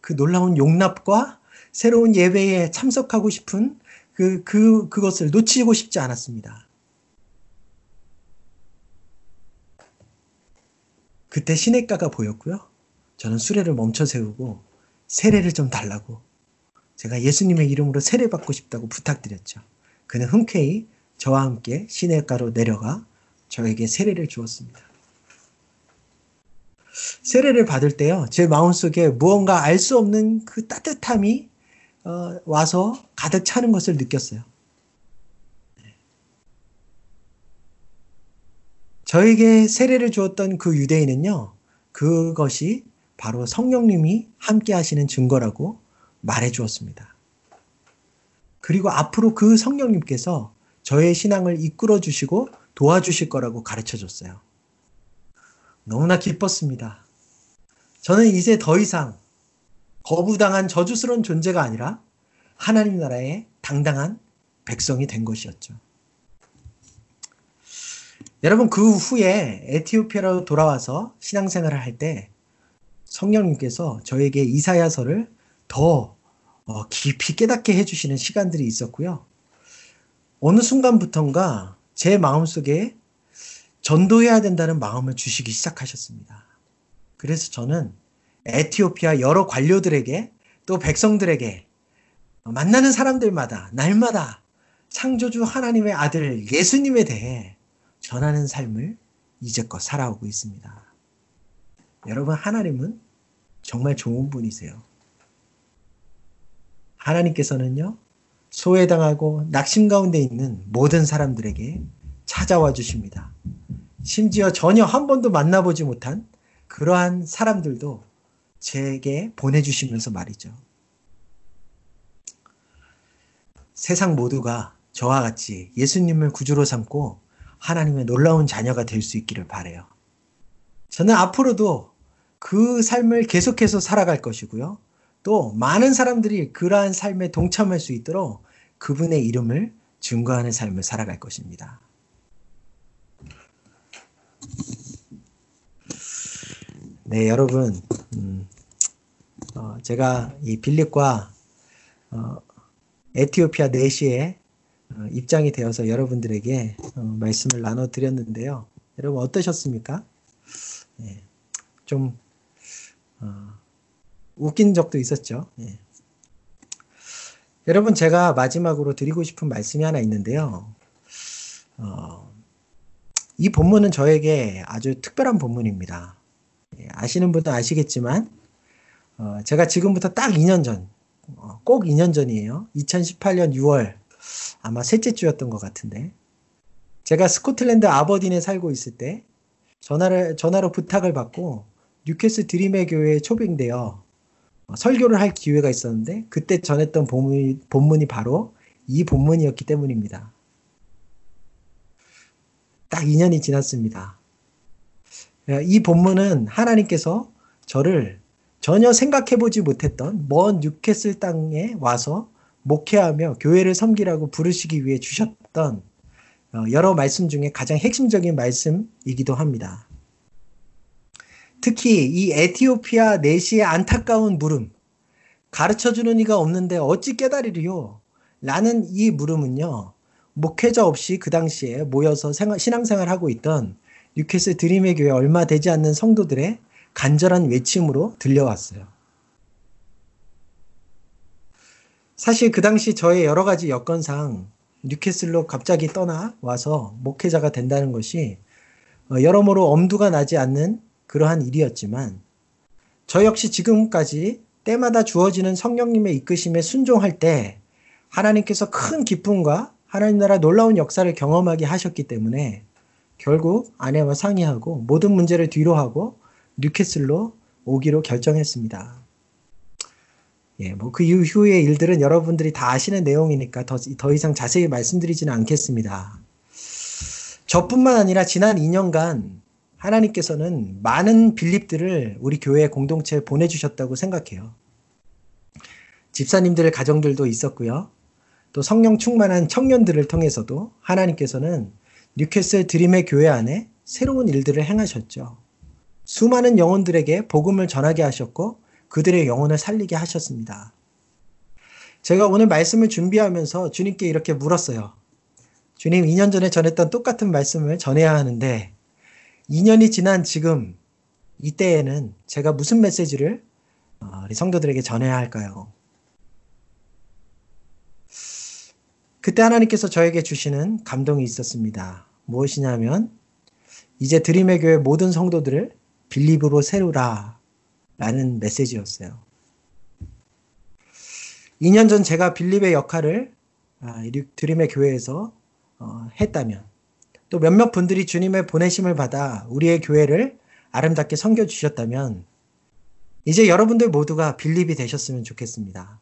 그 놀라운 용납과 새로운 예배에 참석하고 싶은 그, 그, 그것을 놓치고 싶지 않았습니다. 그때 시냇가가 보였고요. 저는 수레를 멈춰 세우고 세례를 좀 달라고 제가 예수님의 이름으로 세례 받고 싶다고 부탁드렸죠. 그는 흔쾌히 저와 함께 시냇가로 내려가 저에게 세례를 주었습니다. 세례를 받을 때요, 제 마음속에 무언가 알 수 없는 그 따뜻함이 어, 와서 가득 차는 것을 느꼈어요. 저에게 세례를 주었던 그 유대인은요, 그것이 바로 성령님이 함께 하시는 증거라고 말해 주었습니다. 그리고 앞으로 그 성령님께서 저의 신앙을 이끌어 주시고 도와주실 거라고 가르쳐 줬어요. 너무나 기뻤습니다. 저는 이제 더 이상 거부당한 저주스러운 존재가 아니라 하나님 나라의 당당한 백성이 된 것이었죠. 여러분 그 후에 에티오피아로 돌아와서 신앙생활을 할 때 성령님께서 저에게 이사야서를 더 어, 깊이 깨닫게 해주시는 시간들이 있었고요. 어느 순간부턴가 제 마음속에 전도해야 된다는 마음을 주시기 시작하셨습니다. 그래서 저는 에티오피아 여러 관료들에게 또 백성들에게 만나는 사람들마다 날마다 창조주 하나님의 아들 예수님에 대해 전하는 삶을 이제껏 살아오고 있습니다. 여러분, 하나님은 정말 좋은 분이세요. 하나님께서는요, 소외당하고 낙심 가운데 있는 모든 사람들에게 찾아와 주십니다. 심지어 전혀 한 번도 만나보지 못한 그러한 사람들도 제게 보내주시면서 말이죠. 세상 모두가 저와 같이 예수님을 구주로 삼고 하나님의 놀라운 자녀가 될 수 있기를 바래요. 저는 앞으로도 그 삶을 계속해서 살아갈 것이고요. 또 많은 사람들이 그러한 삶에 동참할 수 있도록 그분의 이름을 증거하는 삶을 살아갈 것입니다. 네, 여러분. 음, 어, 제가 이 빌립과 어, 에티오피아 내시에 어, 입장이 되어서 여러분들에게 어, 말씀을 나눠 드렸는데요. 여러분 어떠셨습니까? 네, 좀 어, 웃긴 적도 있었죠. 네. 여러분 제가 마지막으로 드리고 싶은 말씀이 하나 있는데요. 어, 이 본문은 저에게 아주 특별한 본문입니다. 예, 아시는 분도 아시겠지만 어, 제가 지금부터 딱 2년 전, 어, 꼭 2년 전이에요. 2018년 6월 아마 셋째 주였던 것 같은데 제가 스코틀랜드 아버딘에 살고 있을 때 전화를 전화로 부탁을 받고 뉴캐스 드림의 교회에 초빙되어 설교를 할 기회가 있었는데 그때 전했던 본문이, 본문이 바로 이 본문이었기 때문입니다. 딱 2년이 지났습니다. 이 본문은 하나님께서 저를 전혀 생각해보지 못했던 먼 뉴캐슬 땅에 와서 목회하며 교회를 섬기라고 부르시기 위해 주셨던 어, 여러 말씀 중에 가장 핵심적인 말씀이기도 합니다. 특히 이 에티오피아 내시의 안타까운 물음, 가르쳐 주는 이가 없는데 어찌 깨달으리요? 라는 이 물음은요, 목회자 없이 그 당시에 모여서 생활, 신앙생활 하고 있던 뉴캐슬 드림의 교회 얼마 되지 않는 성도들의 간절한 외침으로 들려왔어요. 사실 그 당시 저의 여러 가지 여건상 뉴캐슬로 갑자기 떠나 와서 목회자가 된다는 것이 어, 여러모로 엄두가 나지 않는 그러한 일이었지만 저 역시 지금까지 때마다 주어지는 성령님의 이끄심에 순종할 때 하나님께서 큰 기쁨과 하나님 나라 놀라운 역사를 경험하게 하셨기 때문에 결국 아내와 상의하고 모든 문제를 뒤로 하고 뉴캐슬로 오기로 결정했습니다. 예, 뭐 그 이후의 일들은 여러분들이 다 아시는 내용이니까 더, 더 이상 자세히 말씀드리지는 않겠습니다. 저뿐만 아니라 지난 2년간 하나님께서는 많은 빌립들을 우리 교회 공동체에 보내주셨다고 생각해요. 집사님들 가정들도 있었고요. 또 성령 충만한 청년들을 통해서도 하나님께서는 뉴캐슬 드림의 교회 안에 새로운 일들을 행하셨죠. 수많은 영혼들에게 복음을 전하게 하셨고 그들의 영혼을 살리게 하셨습니다. 제가 오늘 말씀을 준비하면서 주님께 이렇게 물었어요. 주님, 2년 전에 전했던 똑같은 말씀을 전해야 하는데, 2년이 지난 지금, 이때에는 제가 무슨 메시지를 어, 우리 성도들에게 전해야 할까요? 그때 하나님께서 저에게 주시는 감동이 있었습니다. 무엇이냐면, 이제 드림의 교회 모든 성도들을 빌립으로 세우라 라는 메시지였어요. 2년 전 제가 빌립의 역할을 아, 드림의 교회에서 어, 했다면 또 몇몇 분들이 주님의 보내심을 받아 우리의 교회를 아름답게 섬겨 주셨다면 이제 여러분들 모두가 빌립이 되셨으면 좋겠습니다.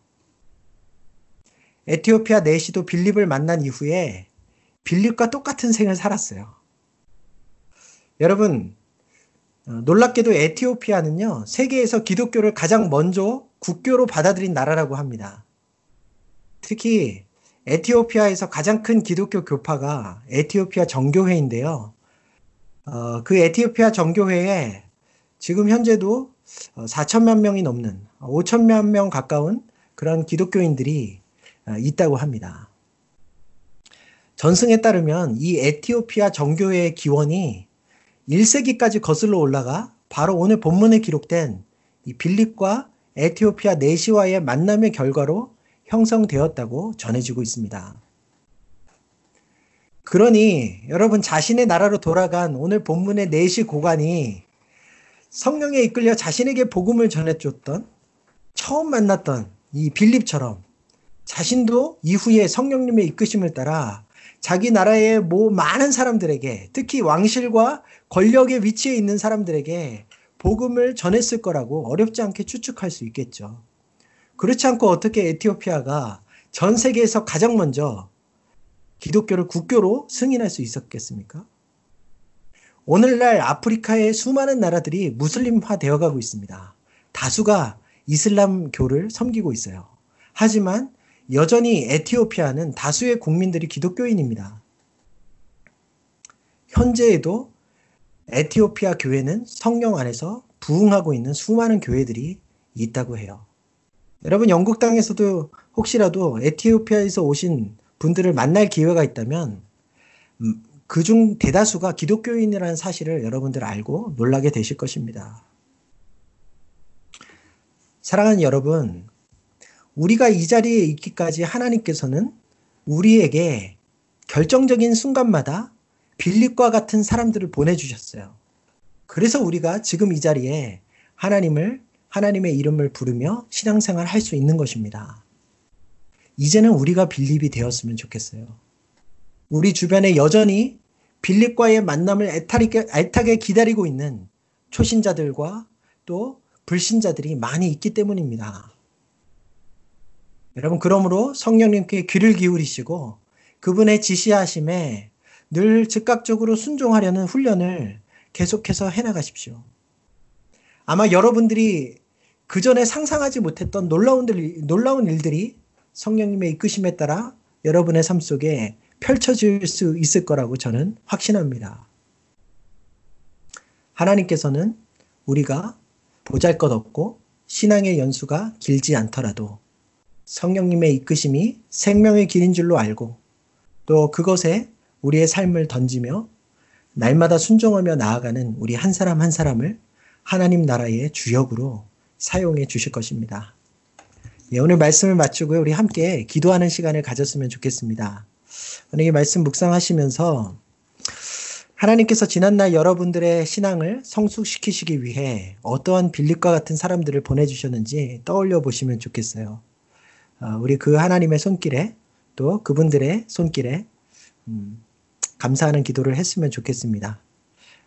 에티오피아 내시도 빌립을 만난 이후에 빌립과 똑같은 생을 살았어요. 여러분 어, 놀랍게도 에티오피아는요, 세계에서 기독교를 가장 먼저 국교로 받아들인 나라라고 합니다. 특히 에티오피아에서 가장 큰 기독교 교파가 에티오피아 정교회인데요. 어, 그 에티오피아 정교회에 지금 현재도 4천만 명이 넘는 5천만 명 가까운 그런 기독교인들이 어, 있다고 합니다. 전승에 따르면 이 에티오피아 정교회의 기원이 1세기까지 거슬러 올라가 바로 오늘 본문에 기록된 이 빌립과 에티오피아 네시와의 만남의 결과로 형성되었다고 전해지고 있습니다. 그러니 여러분 자신의 나라로 돌아간 오늘 본문의 네시 고관이 성령에 이끌려 자신에게 복음을 전해줬던 처음 만났던 이 빌립처럼 자신도 이후에 성령님의 이끄심을 따라 자기 나라의 뭐 많은 사람들에게 특히 왕실과 권력의 위치에 있는 사람들에게 복음을 전했을 거라고 어렵지 않게 추측할 수 있겠죠. 그렇지 않고 어떻게 에티오피아가 전 세계에서 가장 먼저 기독교를 국교로 승인할 수 있었겠습니까? 오늘날 아프리카의 수많은 나라들이 무슬림화 되어 가고 있습니다. 다수가 이슬람교를 섬기고 있어요. 하지만 여전히 에티오피아는 다수의 국민들이 기독교인입니다. 현재에도 에티오피아 교회는 성령 안에서 부흥하고 있는 수많은 교회들이 있다고 해요. 여러분 영국 땅에서도 혹시라도 에티오피아에서 오신 분들을 만날 기회가 있다면 음, 그중 대다수가 기독교인이라는 사실을 여러분들 알고 놀라게 되실 것입니다. 사랑하는 여러분, 우리가 이 자리에 있기까지 하나님께서는 우리에게 결정적인 순간마다 빌립과 같은 사람들을 보내주셨어요. 그래서 우리가 지금 이 자리에 하나님을, 하나님의 이름을 부르며 신앙생활 할 수 있는 것입니다. 이제는 우리가 빌립이 되었으면 좋겠어요. 우리 주변에 여전히 빌립과의 만남을 애타게, 애타게 기다리고 있는 초신자들과 또 불신자들이 많이 있기 때문입니다. 여러분, 그러므로 성령님께 귀를 기울이시고 그분의 지시하심에 늘 즉각적으로 순종하려는 훈련을 계속해서 해나가십시오. 아마 여러분들이 그 전에 상상하지 못했던 놀라운, 놀라운 일들이 성령님의 이끄심에 따라 여러분의 삶 속에 펼쳐질 수 있을 거라고 저는 확신합니다. 하나님께서는 우리가 보잘 것 없고 신앙의 연수가 길지 않더라도 성령님의 이끄심이 생명의 길인 줄로 알고 또 그것에 우리의 삶을 던지며 날마다 순종하며 나아가는 우리 한 사람 한 사람을 하나님 나라의 주역으로 사용해 주실 것입니다. 예, 오늘 말씀을 마치고요. 우리 함께 기도하는 시간을 가졌으면 좋겠습니다. 오늘 이 말씀 묵상하시면서 하나님께서 지난날 여러분들의 신앙을 성숙시키시기 위해 어떠한 빌립과 같은 사람들을 보내주셨는지 떠올려 보시면 좋겠어요. 어, 우리 그 하나님의 손길에 또 그분들의 손길에 음, 감사하는 기도를 했으면 좋겠습니다.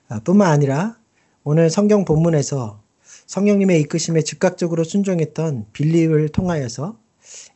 아, 뿐만 아니라 오늘 성경 본문에서 성령님의 이끄심에 즉각적으로 순종했던 빌립을 통하여서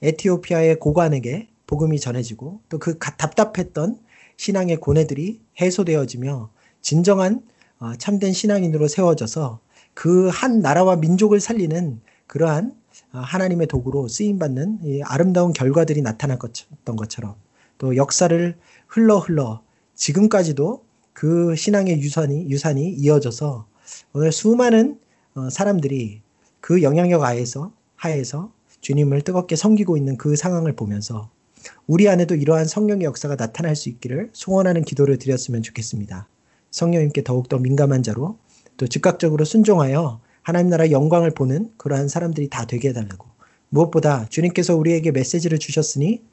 에티오피아의 고관에게 복음이 전해지고 또 그 답답했던 신앙의 고뇌들이 해소되어지며 진정한 어, 참된 신앙인으로 세워져서 그 한 나라와 민족을 살리는 그러한 어, 하나님의 도구로 쓰임받는 아름다운 결과들이 나타났던 것처럼 또 역사를 흘러 흘러 지금까지도 그 신앙의 유산이, 유산이 이어져서 오늘 수많은 어, 사람들이 그 영향력 하에서, 하에서 주님을 뜨겁게 섬기고 있는 그 상황을 보면서 우리 안에도 이러한 성령의 역사가 나타날 수 있기를 소원하는 기도를 드렸으면 좋겠습니다. 성령님께 더욱더 민감한 자로 또 즉각적으로 순종하여 하나님 나라 영광을 보는 그러한 사람들이 다 되게 해달라고 무엇보다 주님께서 우리에게 메시지를 주셨으니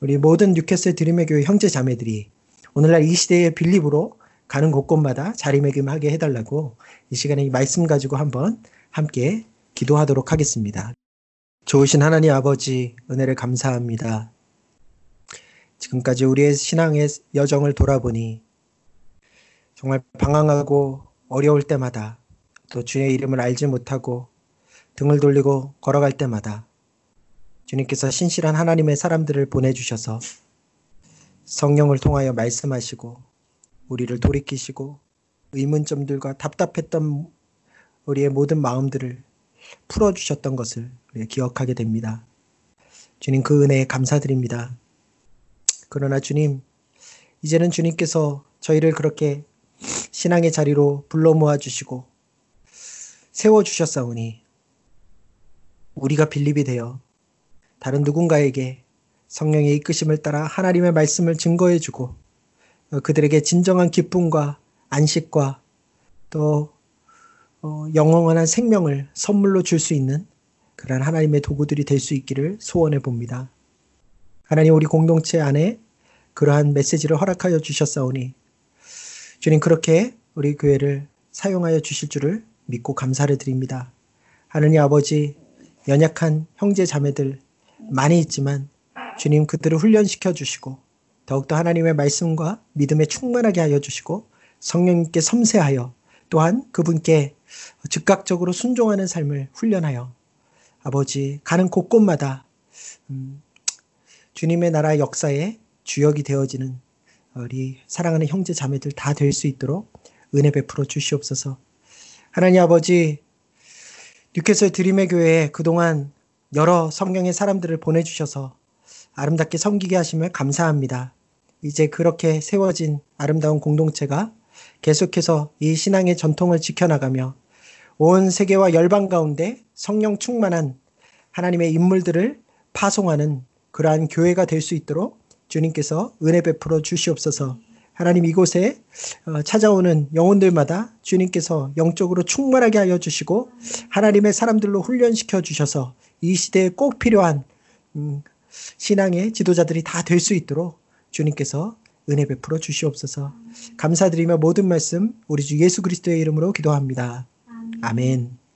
우리 모든 뉴캐슬 드림의 교회 형제 자매들이 오늘날 이 시대의 빌립으로 가는 곳곳마다 자리매김하게 해달라고 이 시간에 이 말씀 가지고 한번 함께 기도하도록 하겠습니다. 좋으신 하나님 아버지 은혜를 감사합니다. 지금까지 우리의 신앙의 여정을 돌아보니 정말 방황하고 어려울 때마다 또 주의 이름을 알지 못하고 등을 돌리고 걸어갈 때마다 주님께서 신실한 하나님의 사람들을 보내주셔서 성령을 통하여 말씀하시고 우리를 돌이키시고 의문점들과 답답했던 우리의 모든 마음들을 풀어주셨던 것을 기억하게 됩니다. 주님 그 은혜에 감사드립니다. 그러나 주님, 이제는 주님께서 저희를 그렇게 신앙의 자리로 불러 모아 주시고 세워 주셨사오니 우리가 빌립이 되어 다른 누군가에게 성령의 이끄심을 따라 하나님의 말씀을 증거해 주고 그들에게 진정한 기쁨과 안식과 또 어, 영원한 생명을 선물로 줄 수 있는 그러한 하나님의 도구들이 될 수 있기를 소원해 봅니다. 하나님 우리 공동체 안에 그러한 메시지를 허락하여 주셨사오니 주님 그렇게 우리 교회를 사용하여 주실 줄을 믿고 감사를 드립니다. 하느님 아버지 연약한 형제 자매들 많이 있지만 주님 그들을 훈련시켜 주시고 더욱더 하나님의 말씀과 믿음에 충만하게 하여 주시고 성령님께 섬세하여 또한 그분께 즉각적으로 순종하는 삶을 훈련하여 아버지 가는 곳곳마다 음, 주님의 나라 역사에 주역이 되어지는 우리 사랑하는 형제 자매들 다 될 수 있도록 은혜 베풀어 주시옵소서. 하나님 아버지 뉴캐슬 드림의 교회에 그동안 여러 성경의 사람들을 보내주셔서 아름답게 섬기게 하시며 감사합니다. 이제 그렇게 세워진 아름다운 공동체가 계속해서 이 신앙의 전통을 지켜나가며 온 세계와 열방 가운데 성령 충만한 하나님의 인물들을 파송하는 그러한 교회가 될 수 있도록 주님께서 은혜 베풀어 주시옵소서. 하나님 이곳에 어, 찾아오는 영혼들마다 주님께서 영적으로 충만하게 하여 주시고 하나님의 사람들로 훈련시켜 주셔서 이 시대에 꼭 필요한 음, 신앙의 지도자들이 다 될 수 있도록 주님께서 은혜 베풀어 주시옵소서. 감사드리며 모든 말씀 우리 주 예수 그리스도의 이름으로 기도합니다. 아멘.